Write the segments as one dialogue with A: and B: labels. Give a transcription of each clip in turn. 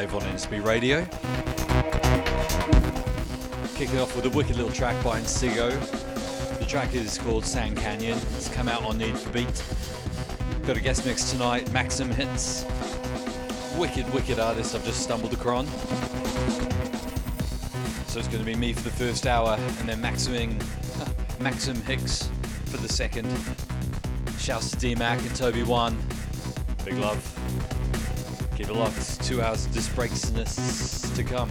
A: live on NSB Radio. Kicking off with a wicked little track by Insigo. The track is called Sand Canyon. It's come out on Need for Beat. Got a guest mix tonight, Maxim Hicks. Wicked, wicked artist I've just stumbled across. So it's going to be me for the first hour and then Maximing, Maxim Hicks for the second. Shouts to D Mac and Toby One. Big love. Keep it locked. Two hours of disc to come.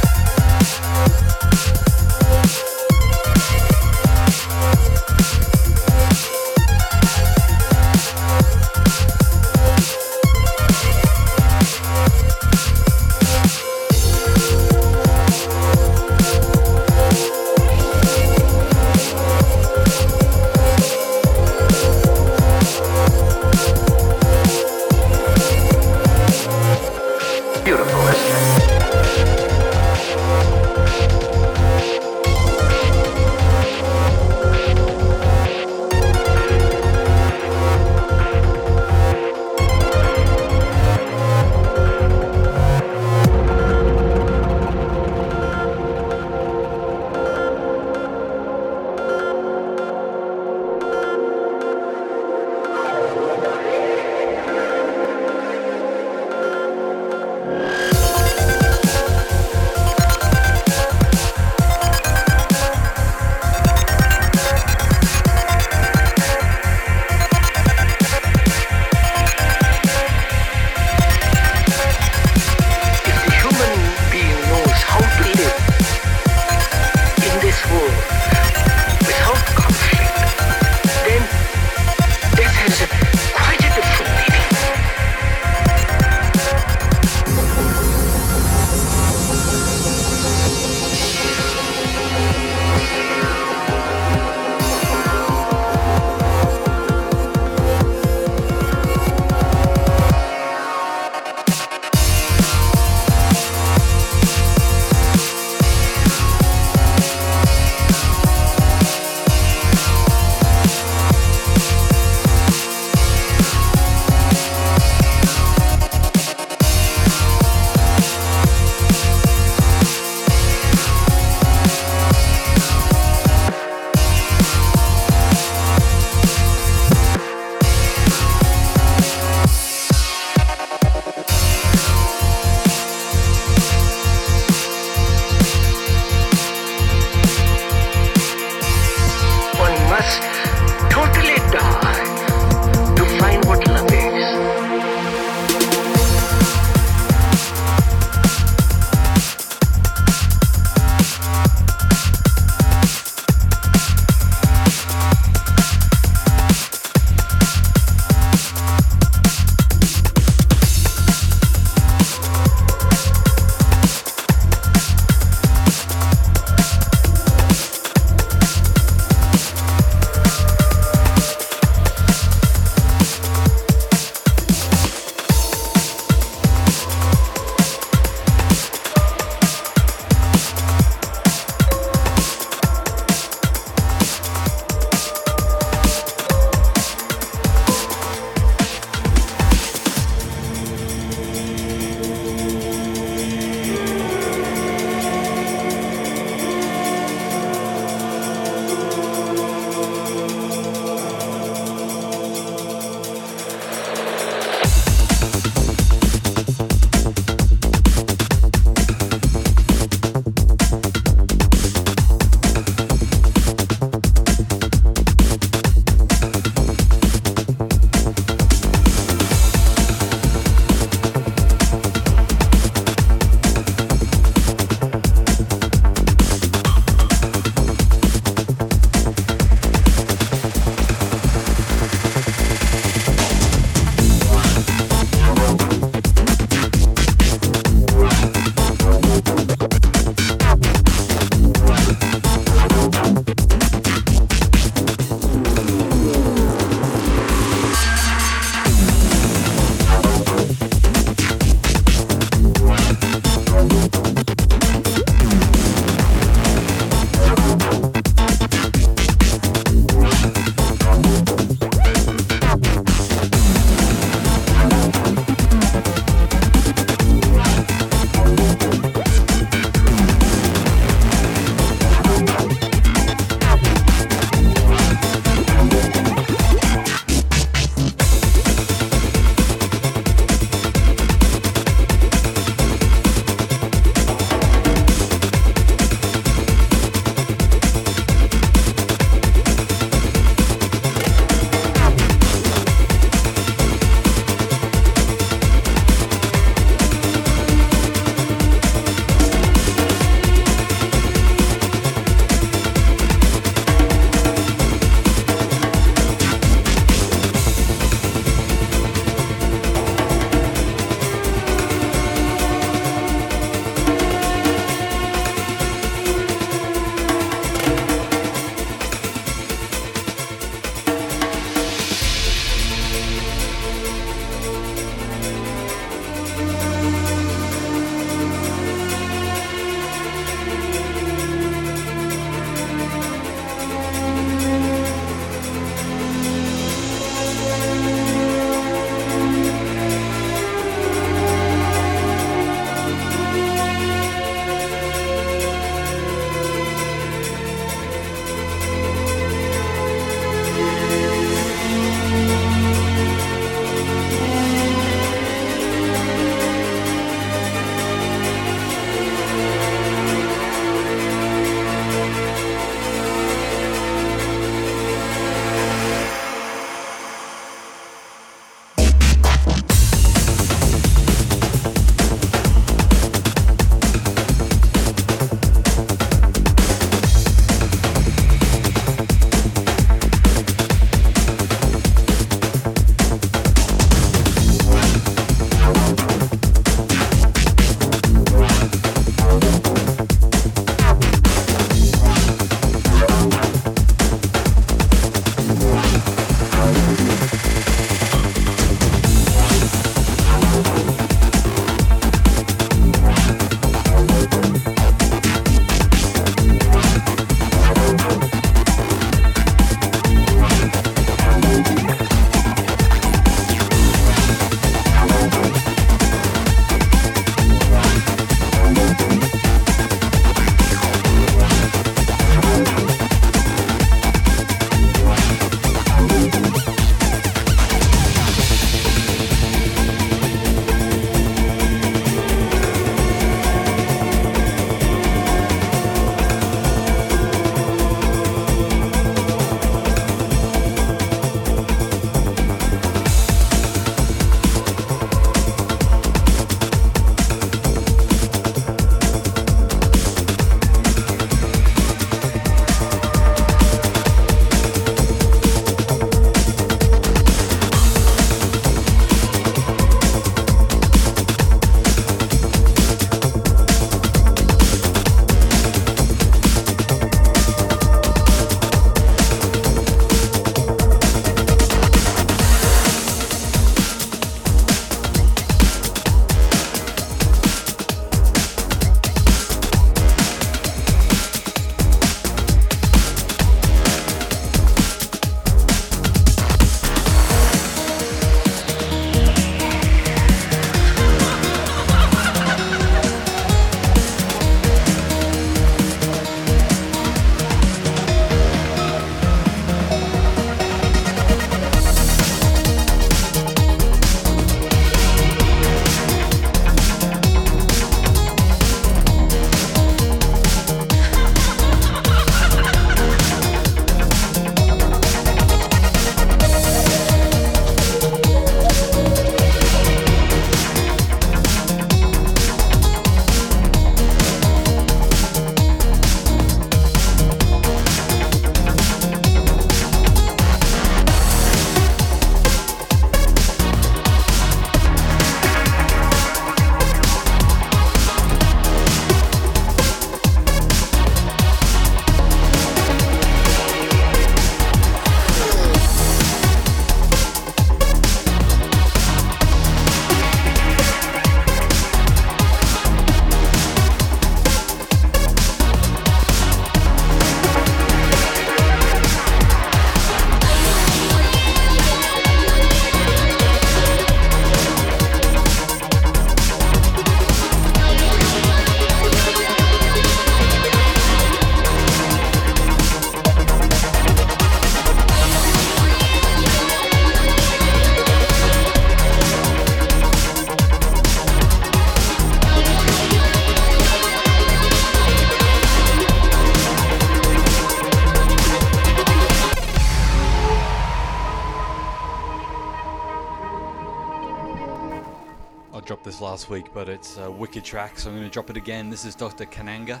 A: Week, but it's a wicked track, so I'm going to drop it again. This is Dr. Kananga,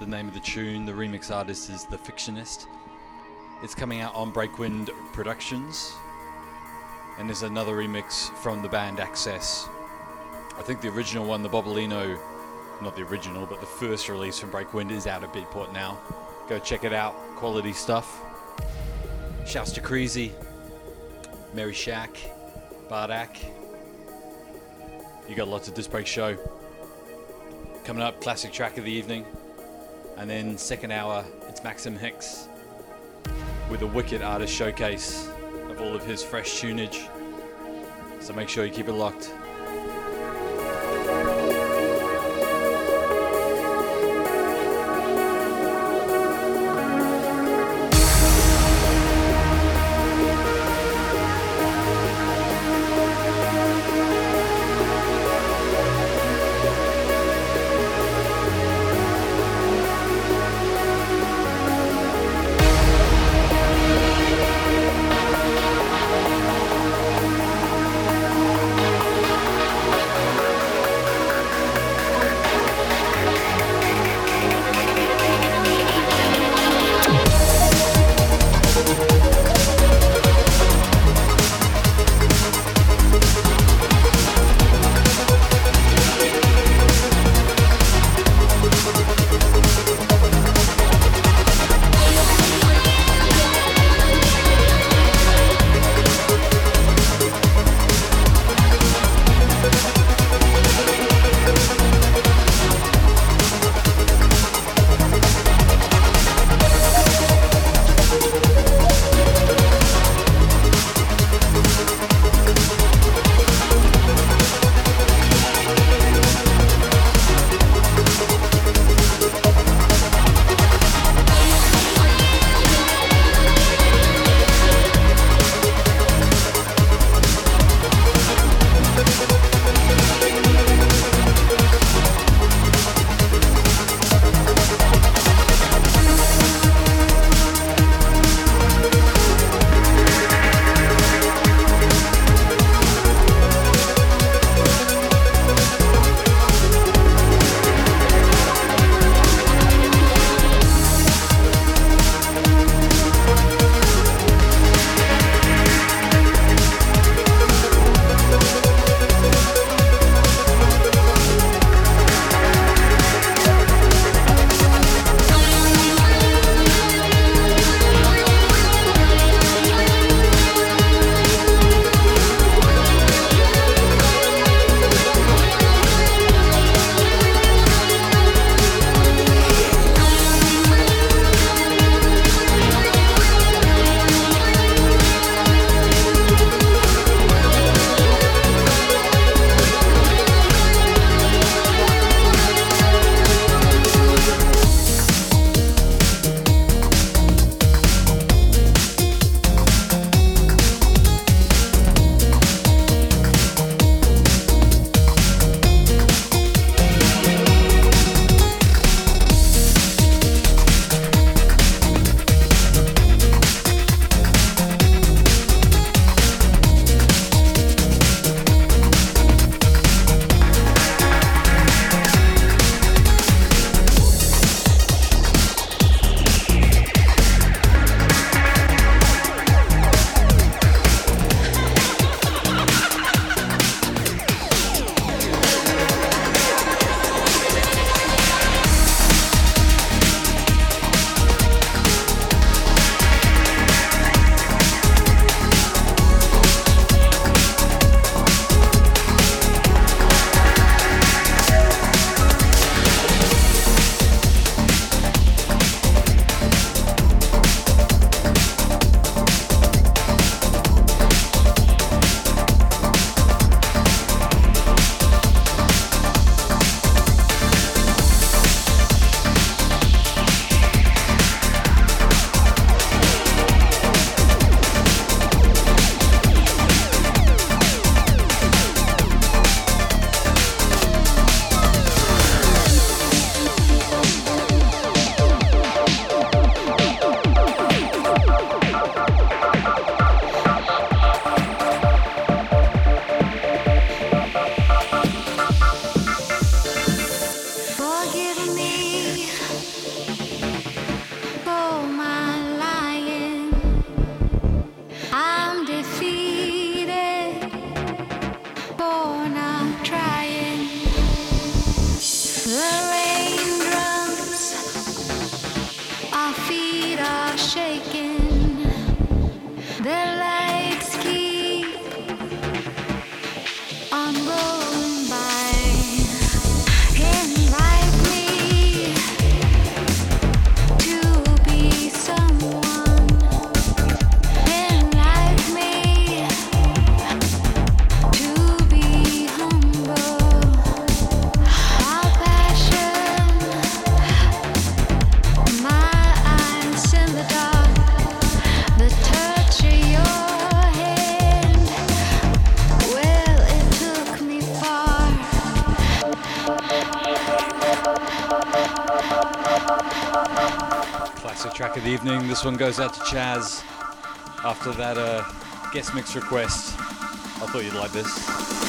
A: the name of the tune. The remix artist is The Fictionist. It's coming out on Breakwind Productions, and there's another remix from the band Access. I think the original one, the Bobolino, not the original, but the first release from Breakwind is out at Beatport now. Go check it out, quality stuff. Shouts to Creasy, Mary Shack, Bardak. You got lots of Disc Break show. Coming up, classic track of the evening. And then second hour, it's Maxim Hicks with a wicked artist showcase of all of his fresh tunage. So make sure you keep it locked.
B: This one goes out to Chaz after that uh, guest mix request. I thought you'd like this.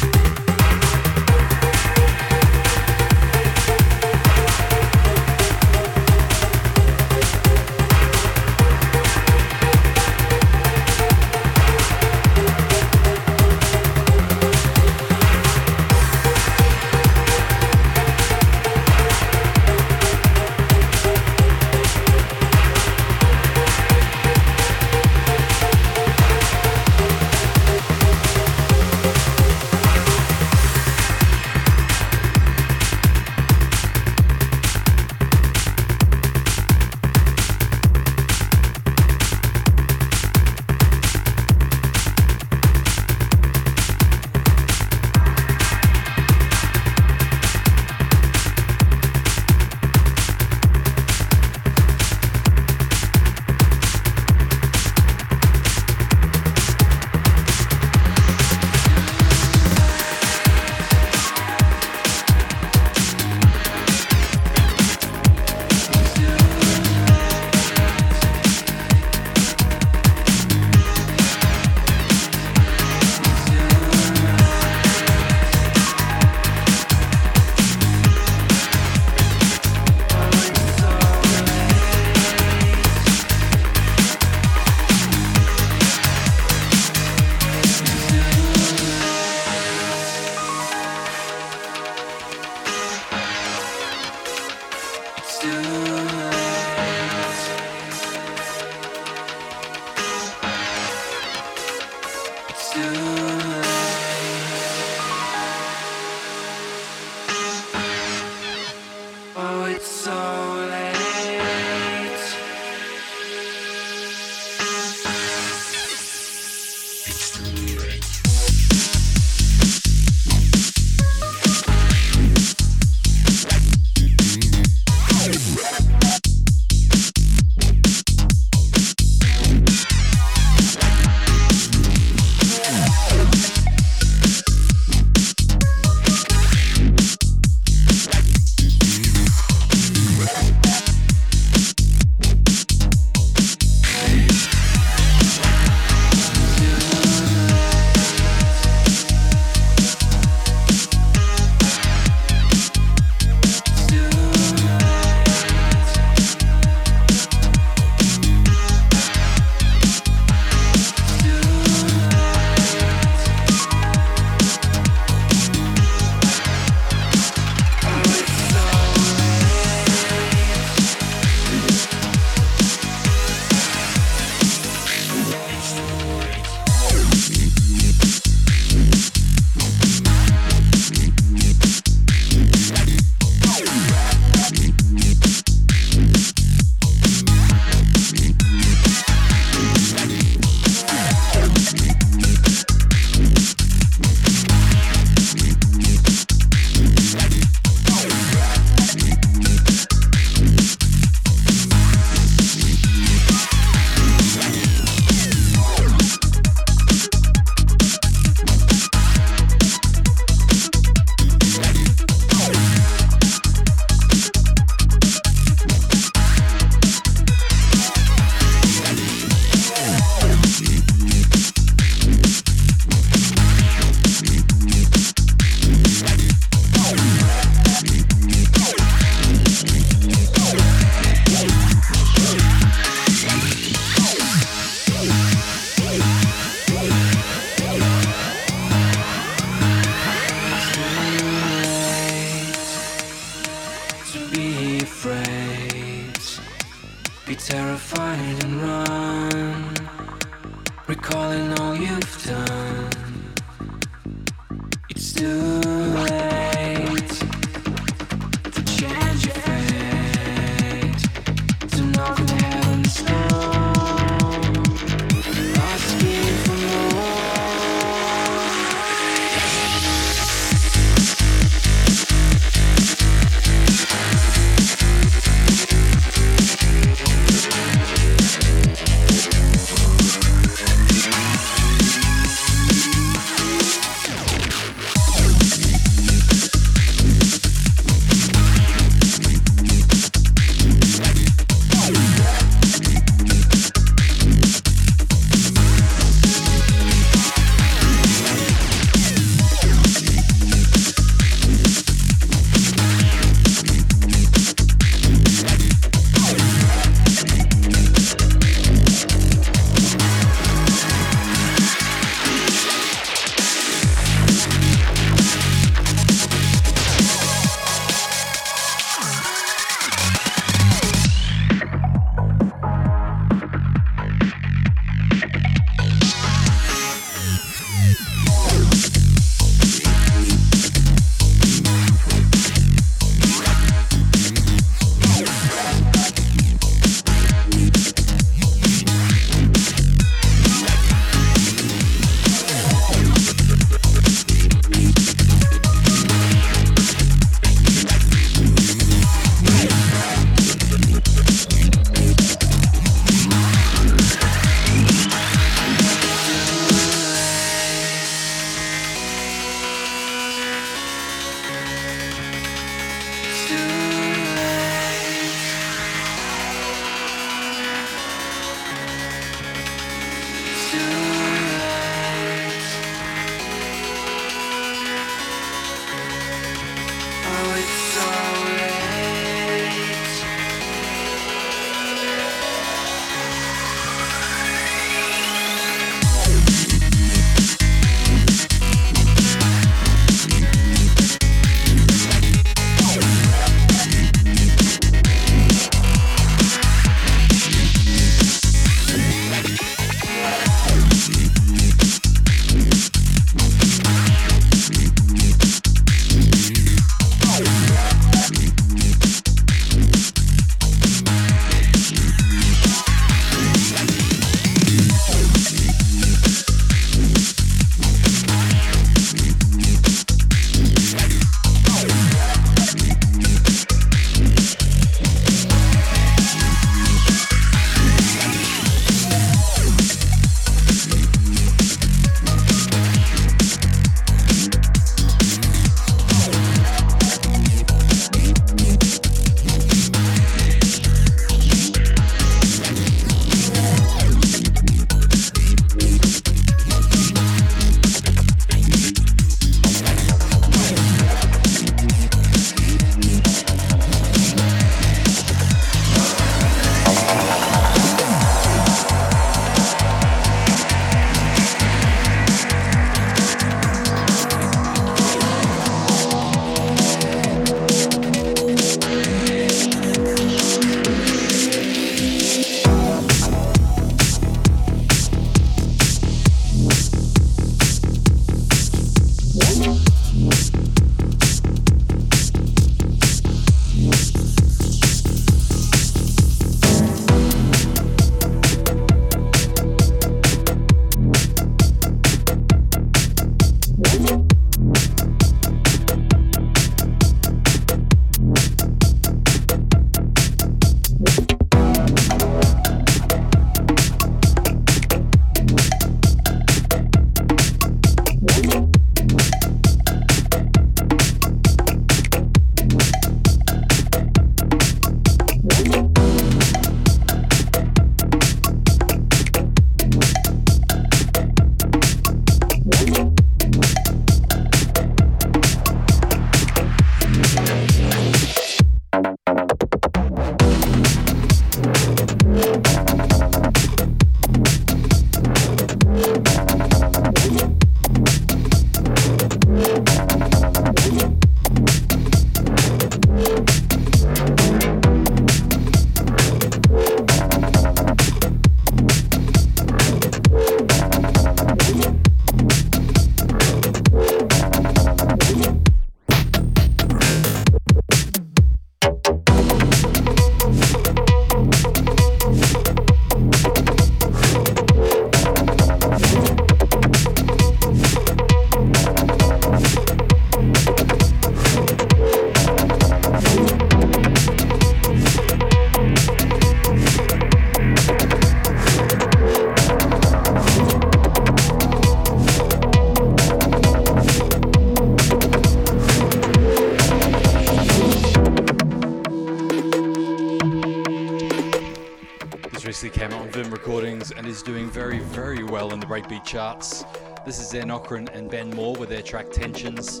A: Charts. This is Zen Okran and Ben Moore with their track Tensions.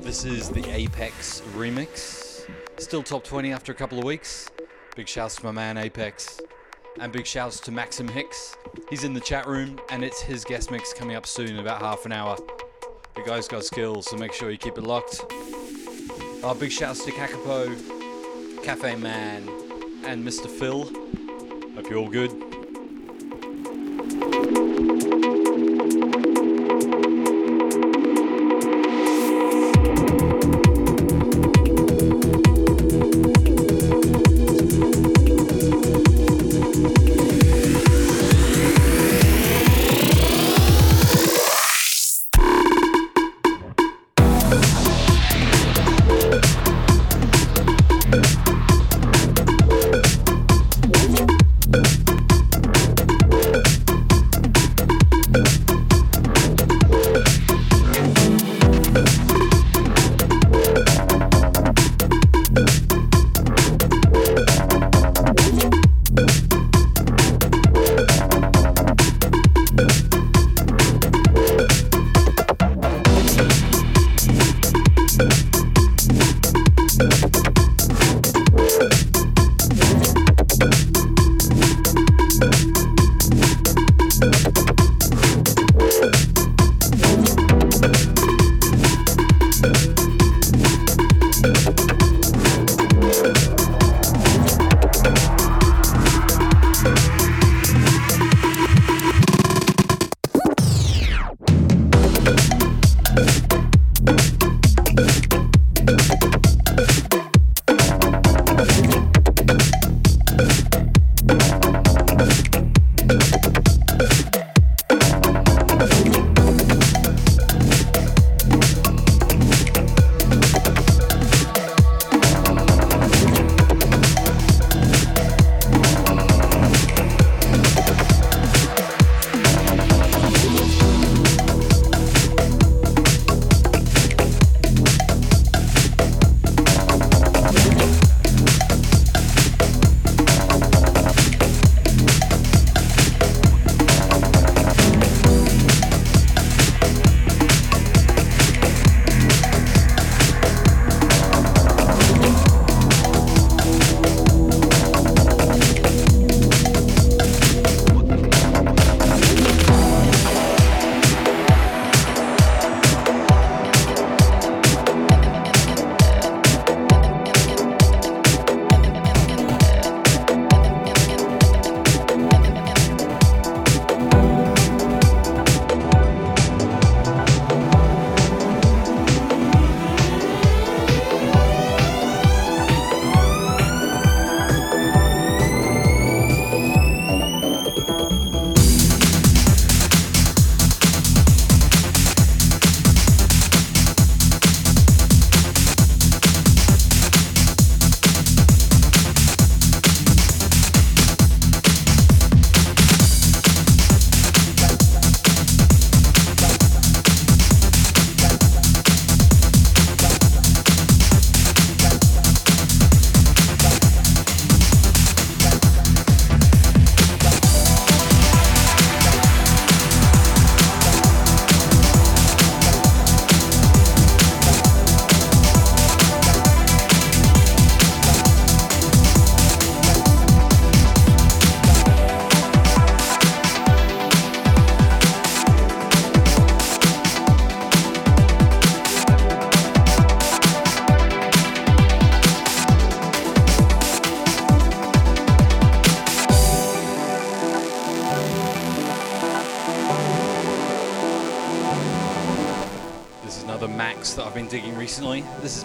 A: This is the Apex remix. Still top 20 after a couple of weeks. Big shouts to my man Apex. And big shouts to Maxim Hicks. He's in the chat room and it's his guest mix coming up soon in about half an hour. The guy's got skills, so make sure you keep it locked. Our big shouts to Kakapo, Cafe Man, and Mr. Phil. Hope you're all good thank you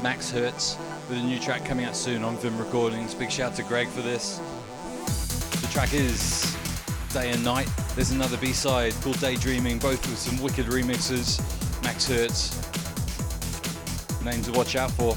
A: Max Hertz with a new track coming out soon on Vim Recordings. Big shout to Greg for this. The track is Day and Night. There's another B-side called Daydreaming, both with some wicked remixes. Max Hertz. Name to watch out for.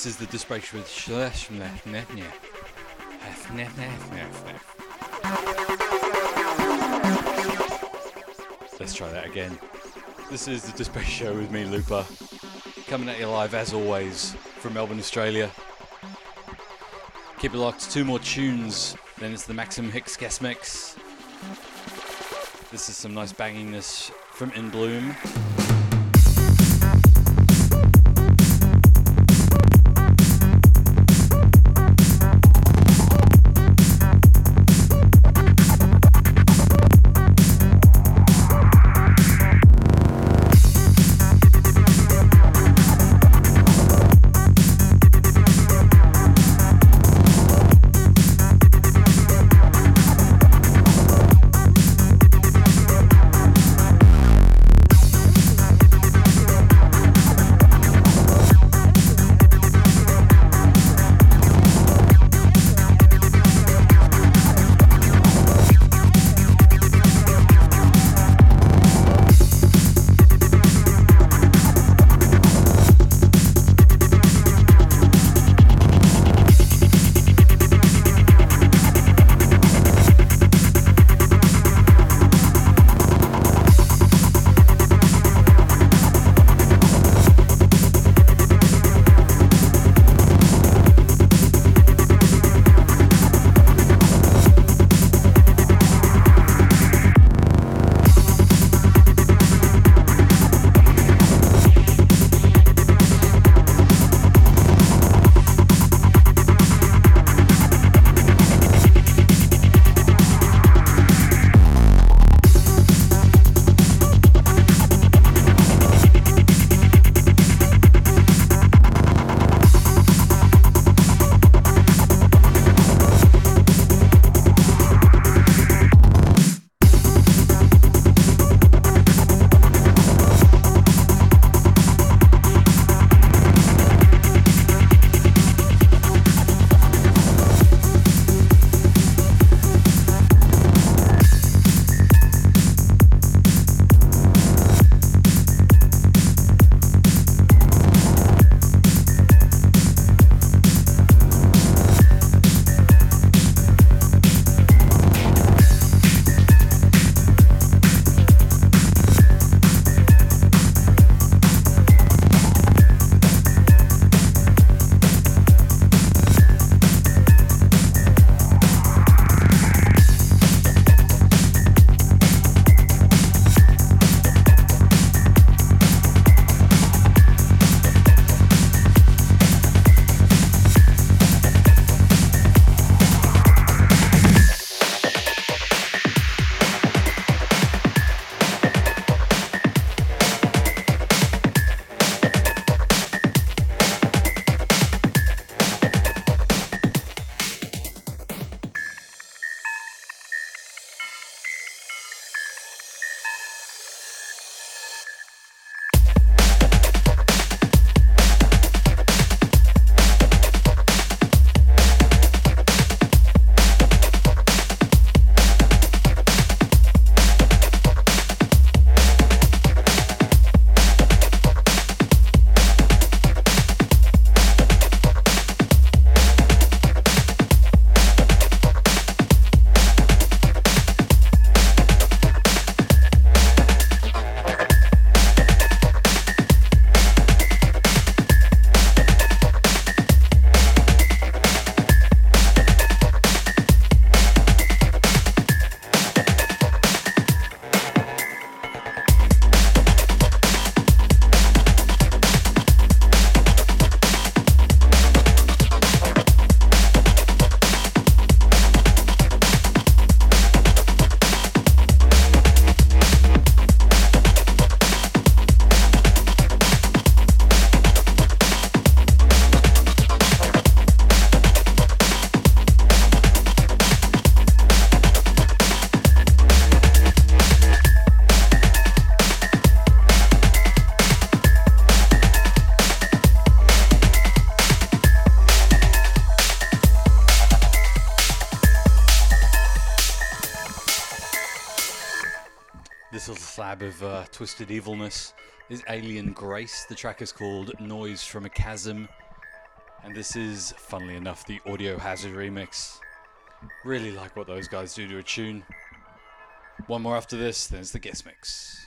A: This is the Disprace with Slash. Let's try that again. This is the Disprace Show with me, Looper. Coming at you live as always from Melbourne, Australia. Keep it locked. Two more tunes, then it's the Maxim Hicks guest mix. This is some nice bangingness from In Bloom. Twisted Evilness is Alien Grace. The track is called Noise from a Chasm. And this is, funnily enough, the Audio Hazard remix. Really like what those guys do to a tune. One more after this, then it's the guest mix.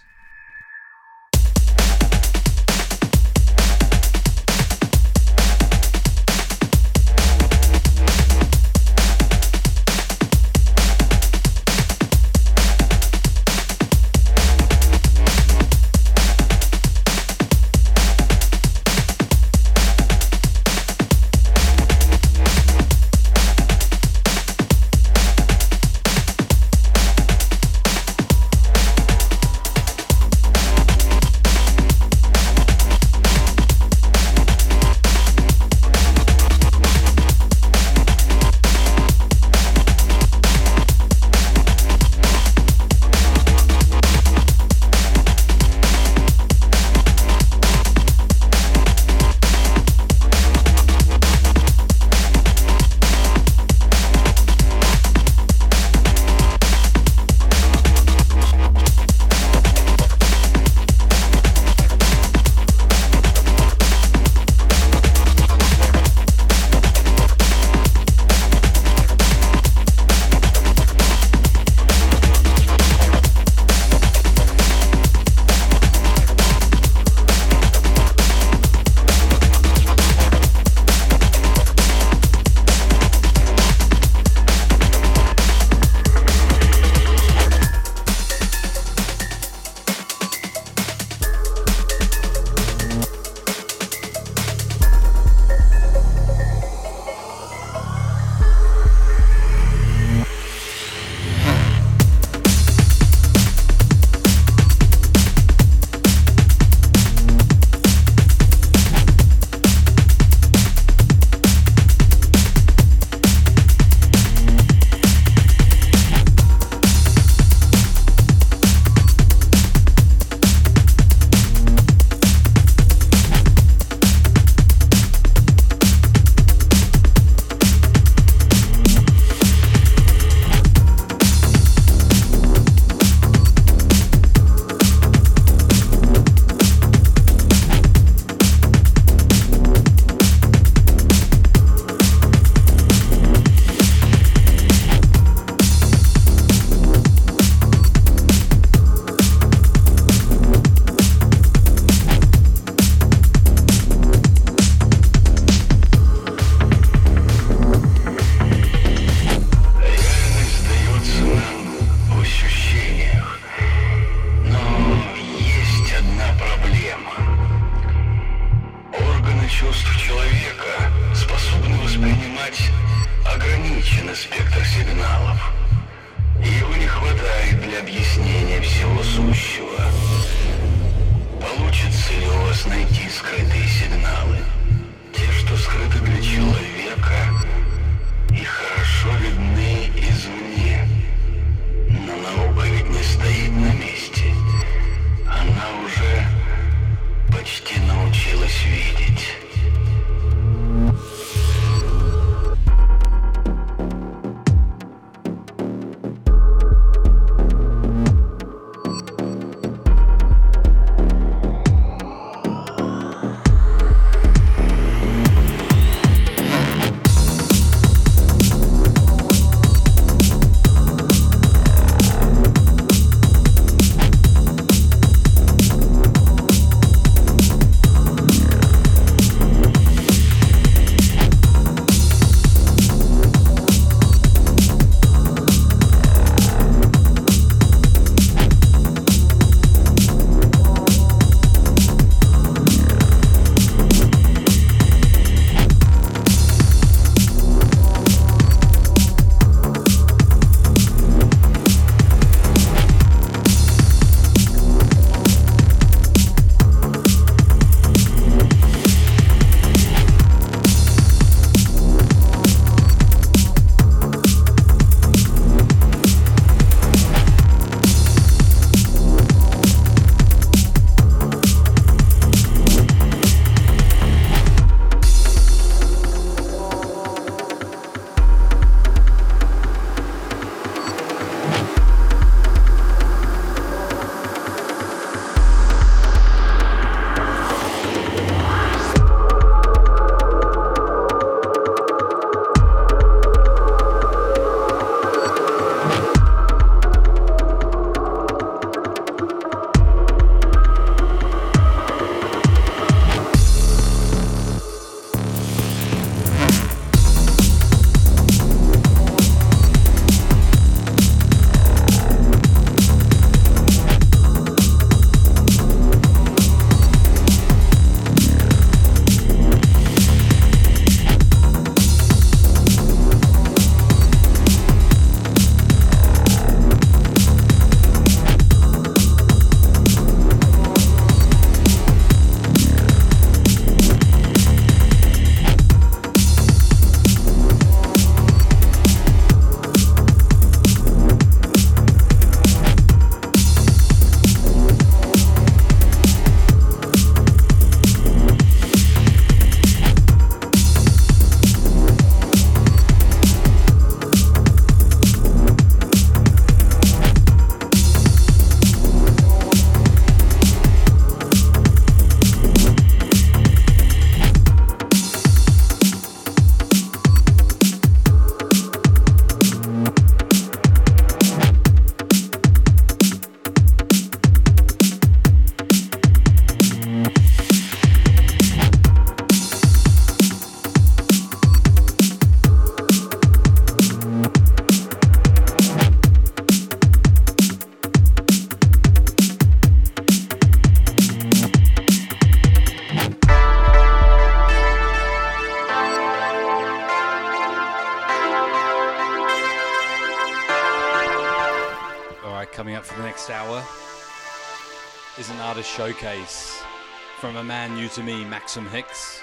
A: A man new to me, Maxim Hicks.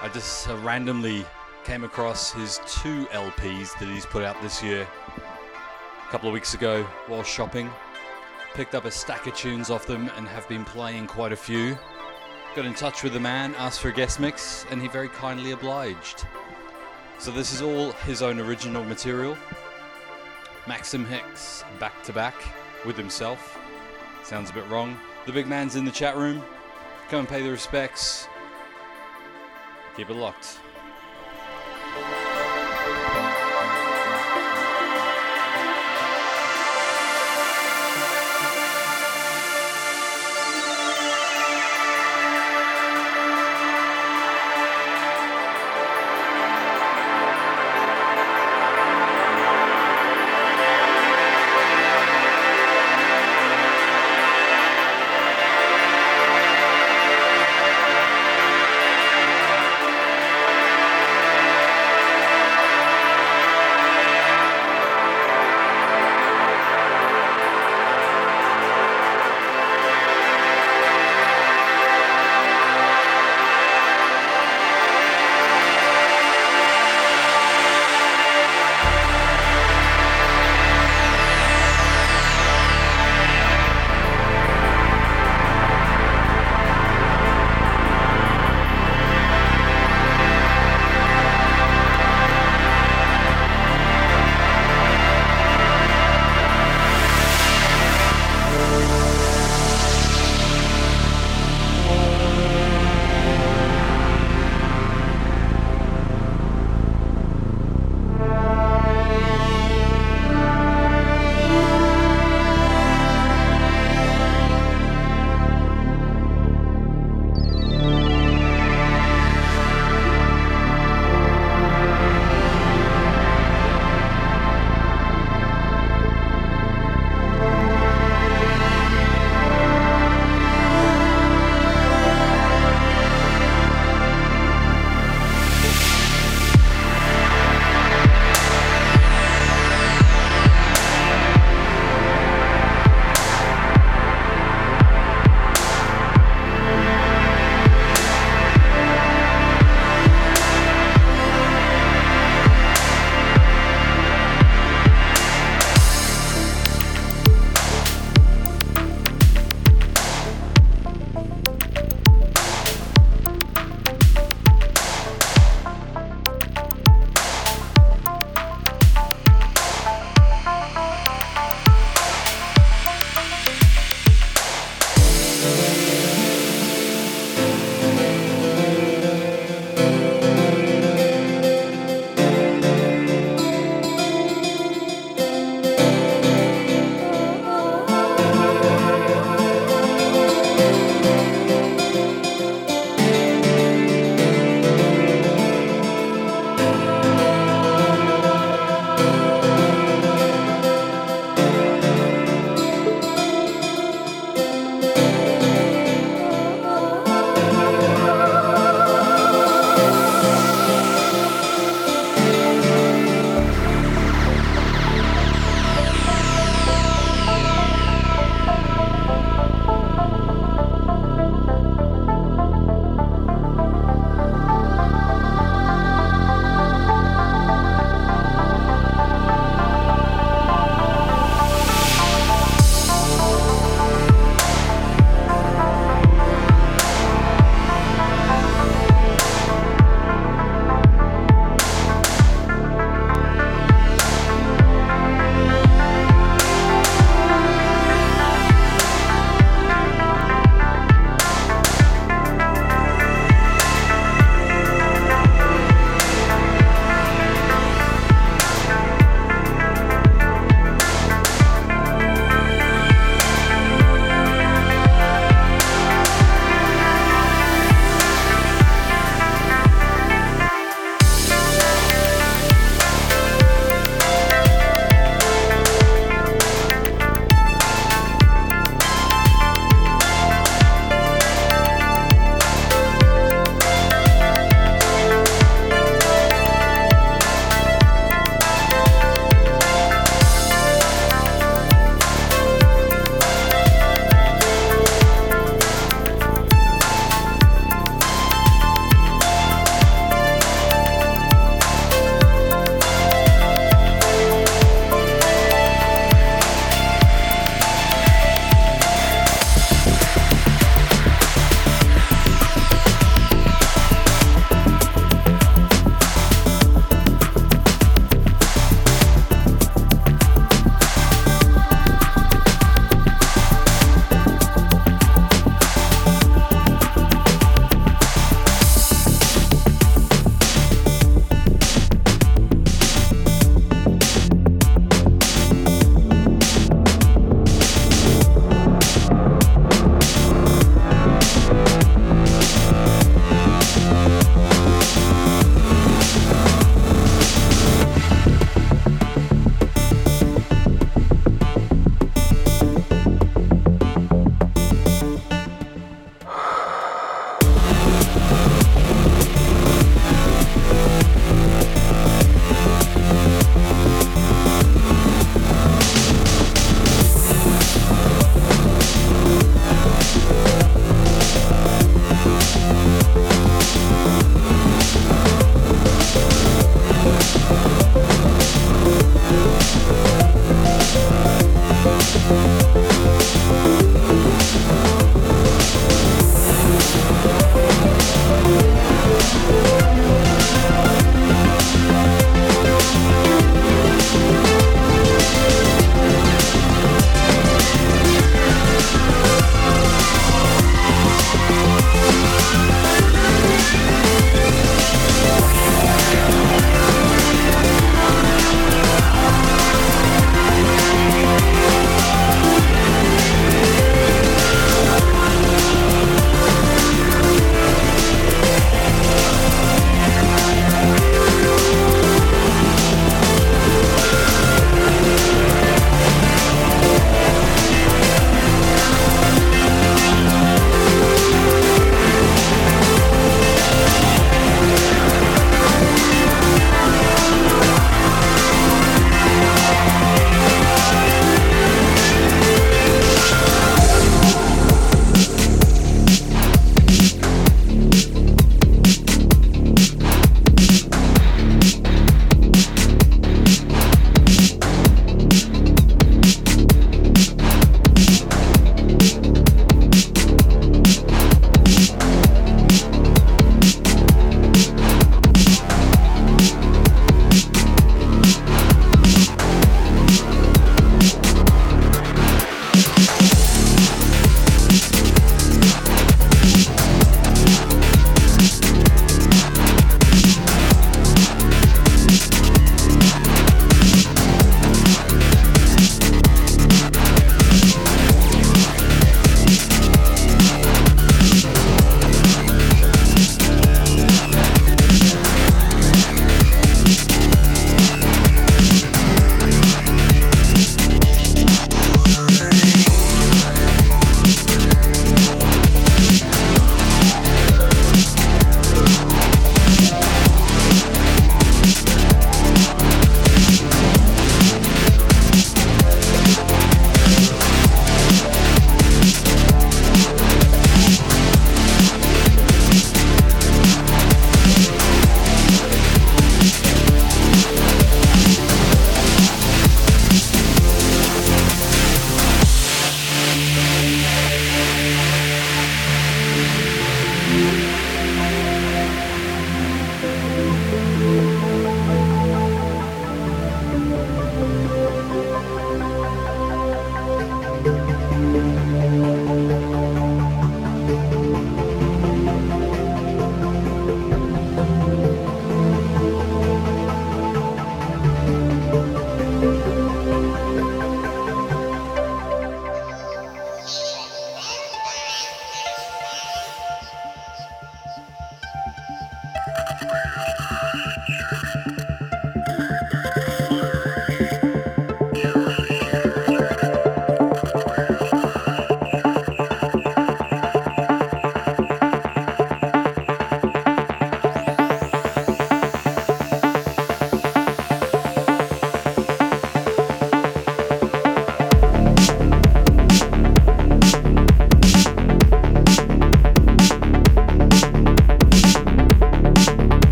A: I just uh, randomly came across his two LPs that he's put out this year. A couple of weeks ago while shopping, picked up a stack of tunes off them and have been playing quite a few. Got in touch with the man, asked for a guest mix, and he very kindly obliged. So this is all his own original material. Maxim Hicks back to back with himself. Sounds a bit wrong. The big man's in the chat room. Come and pay the respects. Keep it locked.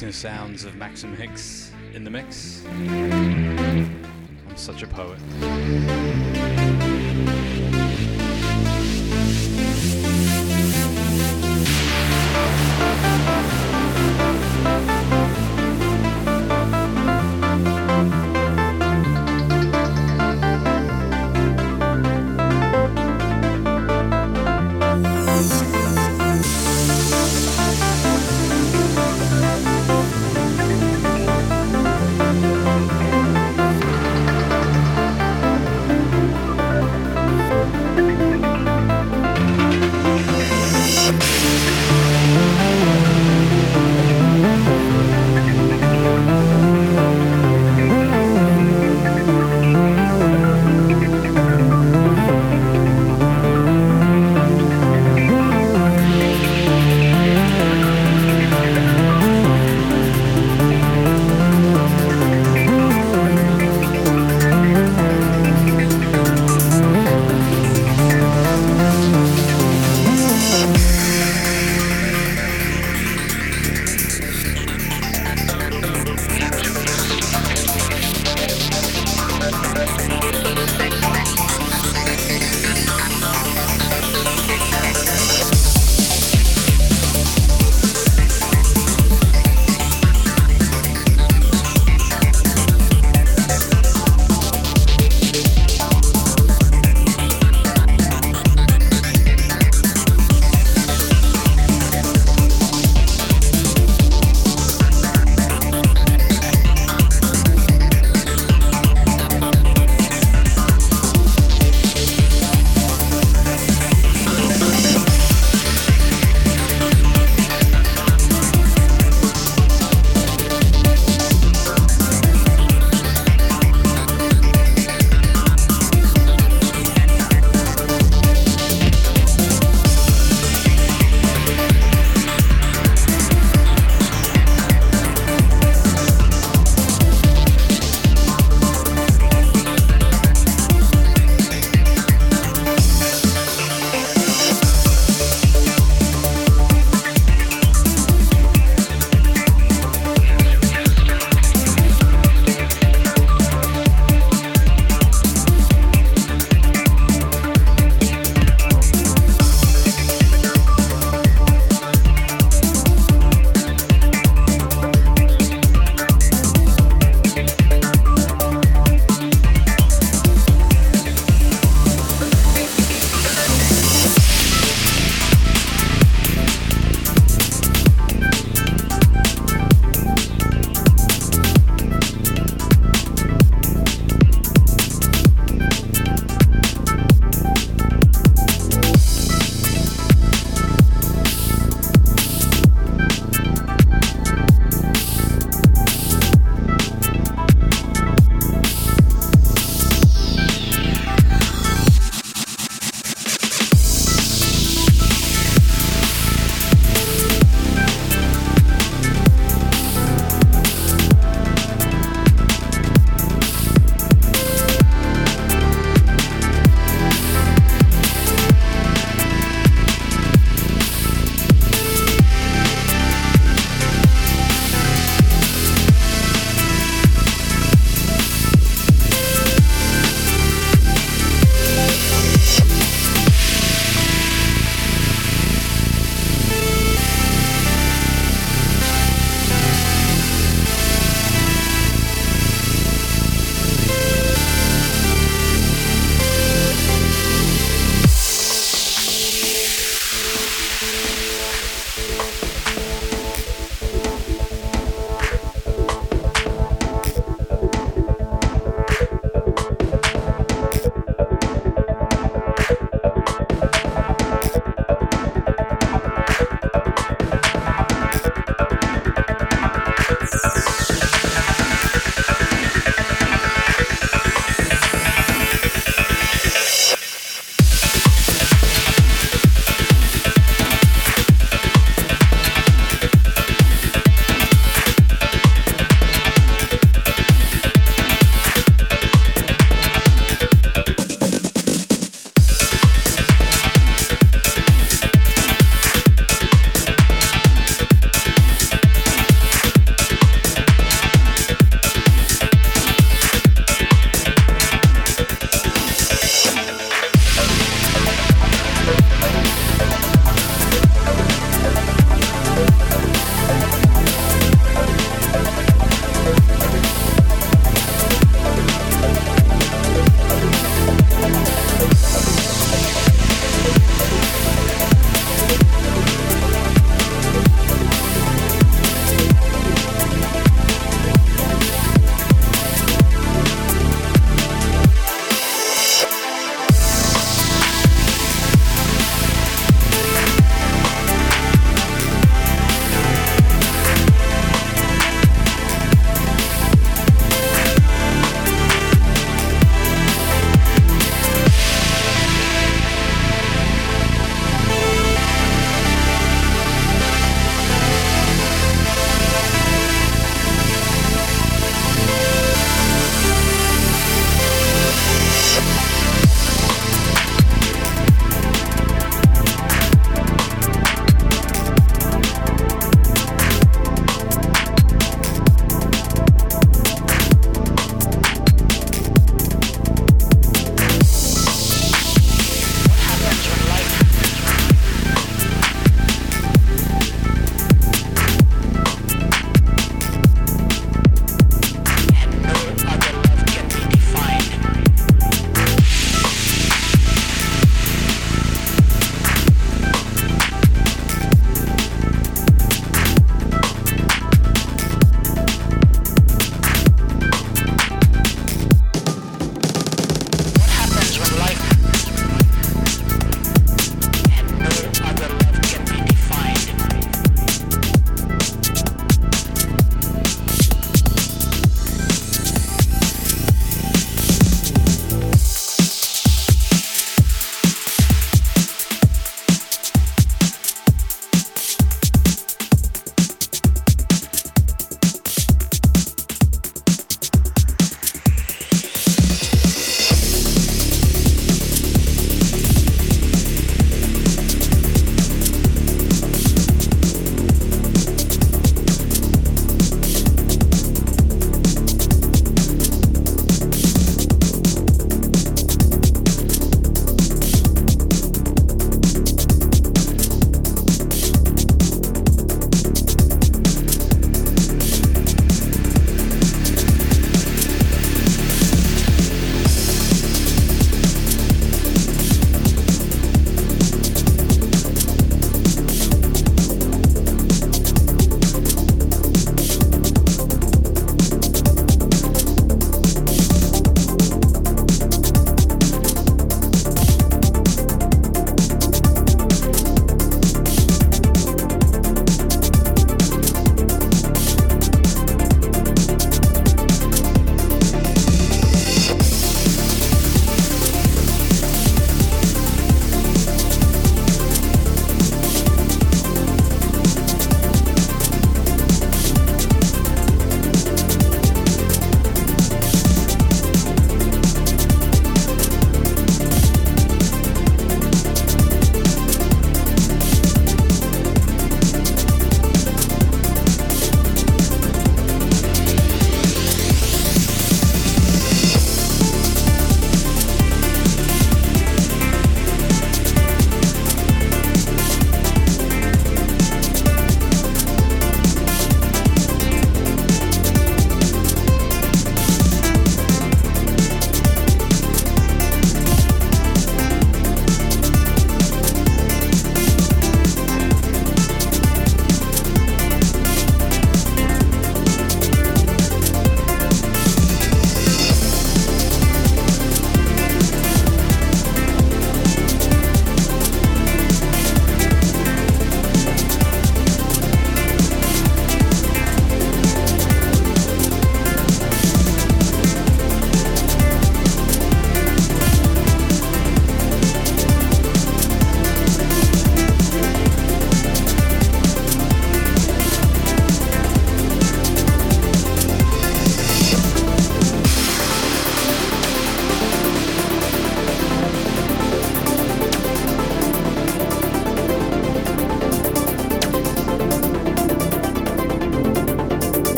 A: To sounds of Maxim Hicks in the mix. I'm such a poet.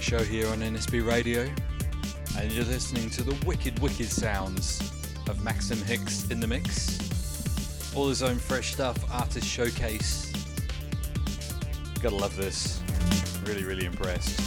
A: Display Show here on NSB Radio, and you're listening to the wicked, wicked sounds of Maxim Hicks in the mix. All his own fresh stuff, artist showcase. Gotta love this. Really, really impressed.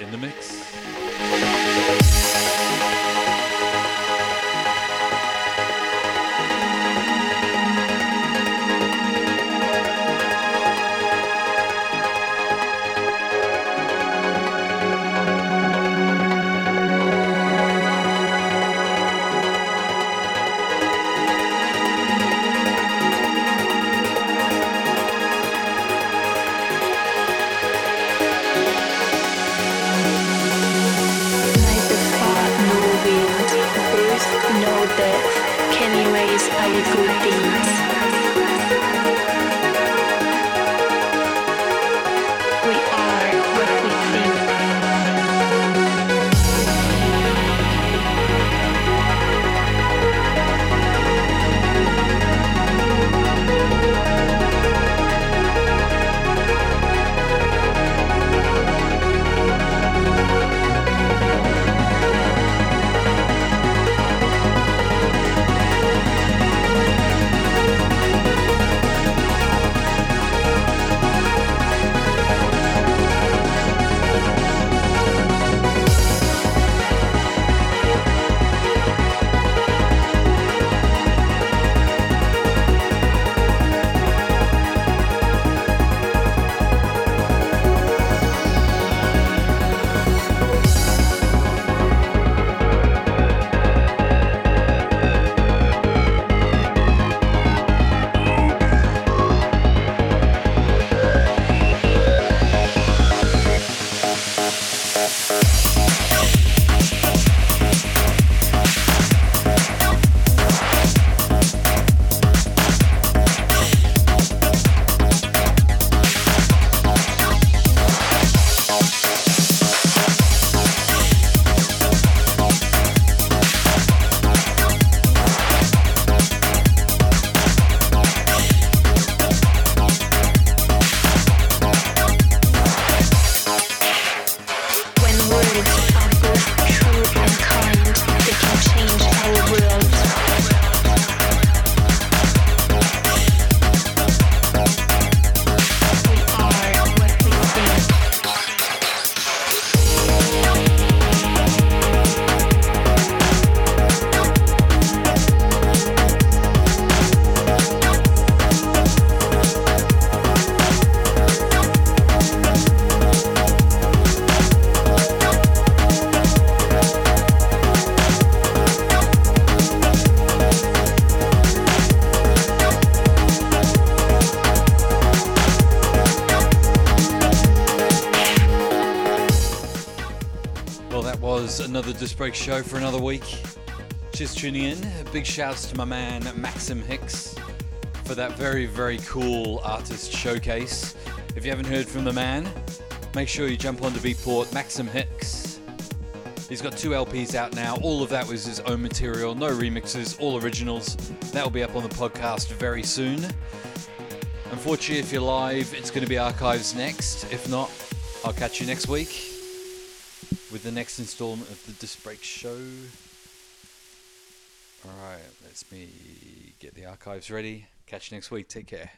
A: In the mix. Break show for another week. Just tuning in. Big shouts to my man Maxim Hicks for that very, very cool artist showcase. If you haven't heard from the man, make sure you jump onto Beatport Maxim Hicks. He's got two LPs out now. All of that was his own material, no remixes, all originals. That will be up on the podcast very soon. Unfortunately, if you're live, it's going to be archives next. If not, I'll catch you next week with the next installment of the Disc Break Show. Alright, let's me get the archives ready. Catch you next week. Take care.